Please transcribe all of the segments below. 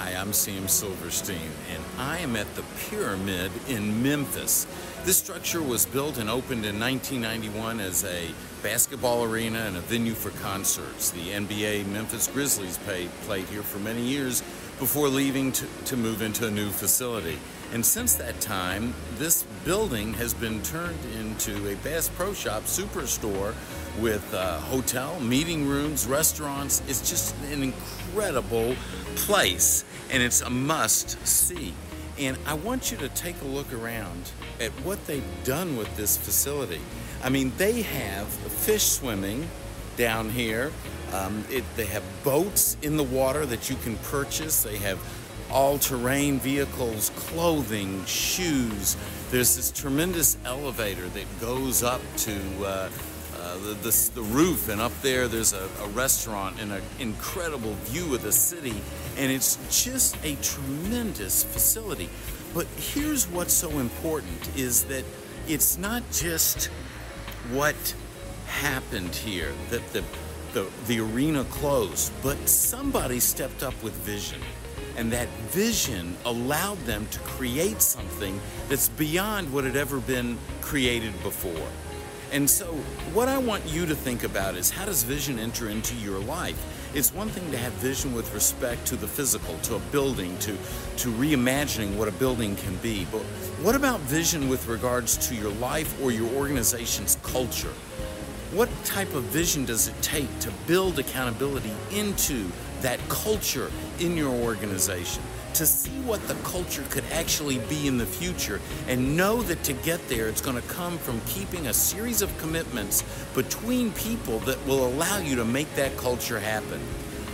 Hi, I'm Sam Silverstein, and I am at the Pyramid in Memphis. This structure was built and opened in 1991 as a basketball arena and a venue for concerts. The NBA Memphis Grizzlies played, played here for many years before leaving to, to move into a new facility. And since that time, this building has been turned into a Bass Pro Shop superstore with a hotel, meeting rooms, restaurants. It's just an incredible place, and it's a must see. And I want you to take a look around at what they've done with this facility. I mean, they have fish swimming down here. Um, it, they have boats in the water that you can purchase. They have all terrain vehicles, clothing, shoes. There's this tremendous elevator that goes up to uh, uh, the, the, the, roof, and up there there's a, a restaurant and an incredible view of the city, and it's just a tremendous facility. But here's what's so important is that it's not just what happened here, that the, the, the arena closed, but somebody stepped up with vision. And that vision allowed them to create something that's beyond what had ever been created before. And so, what I want you to think about is how does vision enter into your life? It's one thing to have vision with respect to the physical, to a building, to, to reimagining what a building can be. But what about vision with regards to your life or your organization's culture? What type of vision does it take to build accountability into that culture in your organization? To see what the culture could actually be in the future and know that to get there, it's going to come from keeping a series of commitments between people that will allow you to make that culture happen.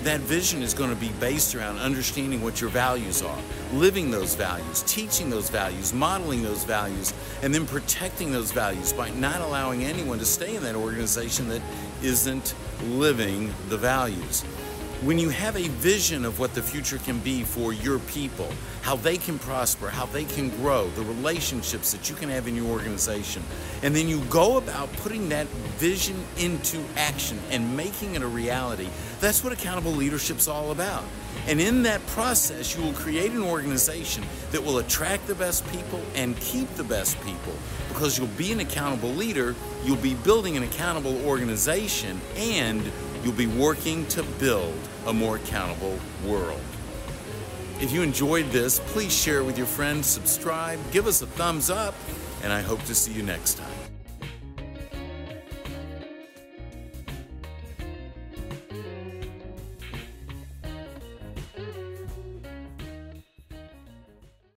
That vision is going to be based around understanding what your values are, living those values, teaching those values, modeling those values, and then protecting those values by not allowing anyone to stay in that organization that isn't living the values when you have a vision of what the future can be for your people, how they can prosper, how they can grow, the relationships that you can have in your organization, and then you go about putting that vision into action and making it a reality, that's what accountable leadership's all about. And in that process, you will create an organization that will attract the best people and keep the best people. Because you'll be an accountable leader, you'll be building an accountable organization, and you'll be working to build a more accountable world. If you enjoyed this, please share it with your friends, subscribe, give us a thumbs up, and I hope to see you next time.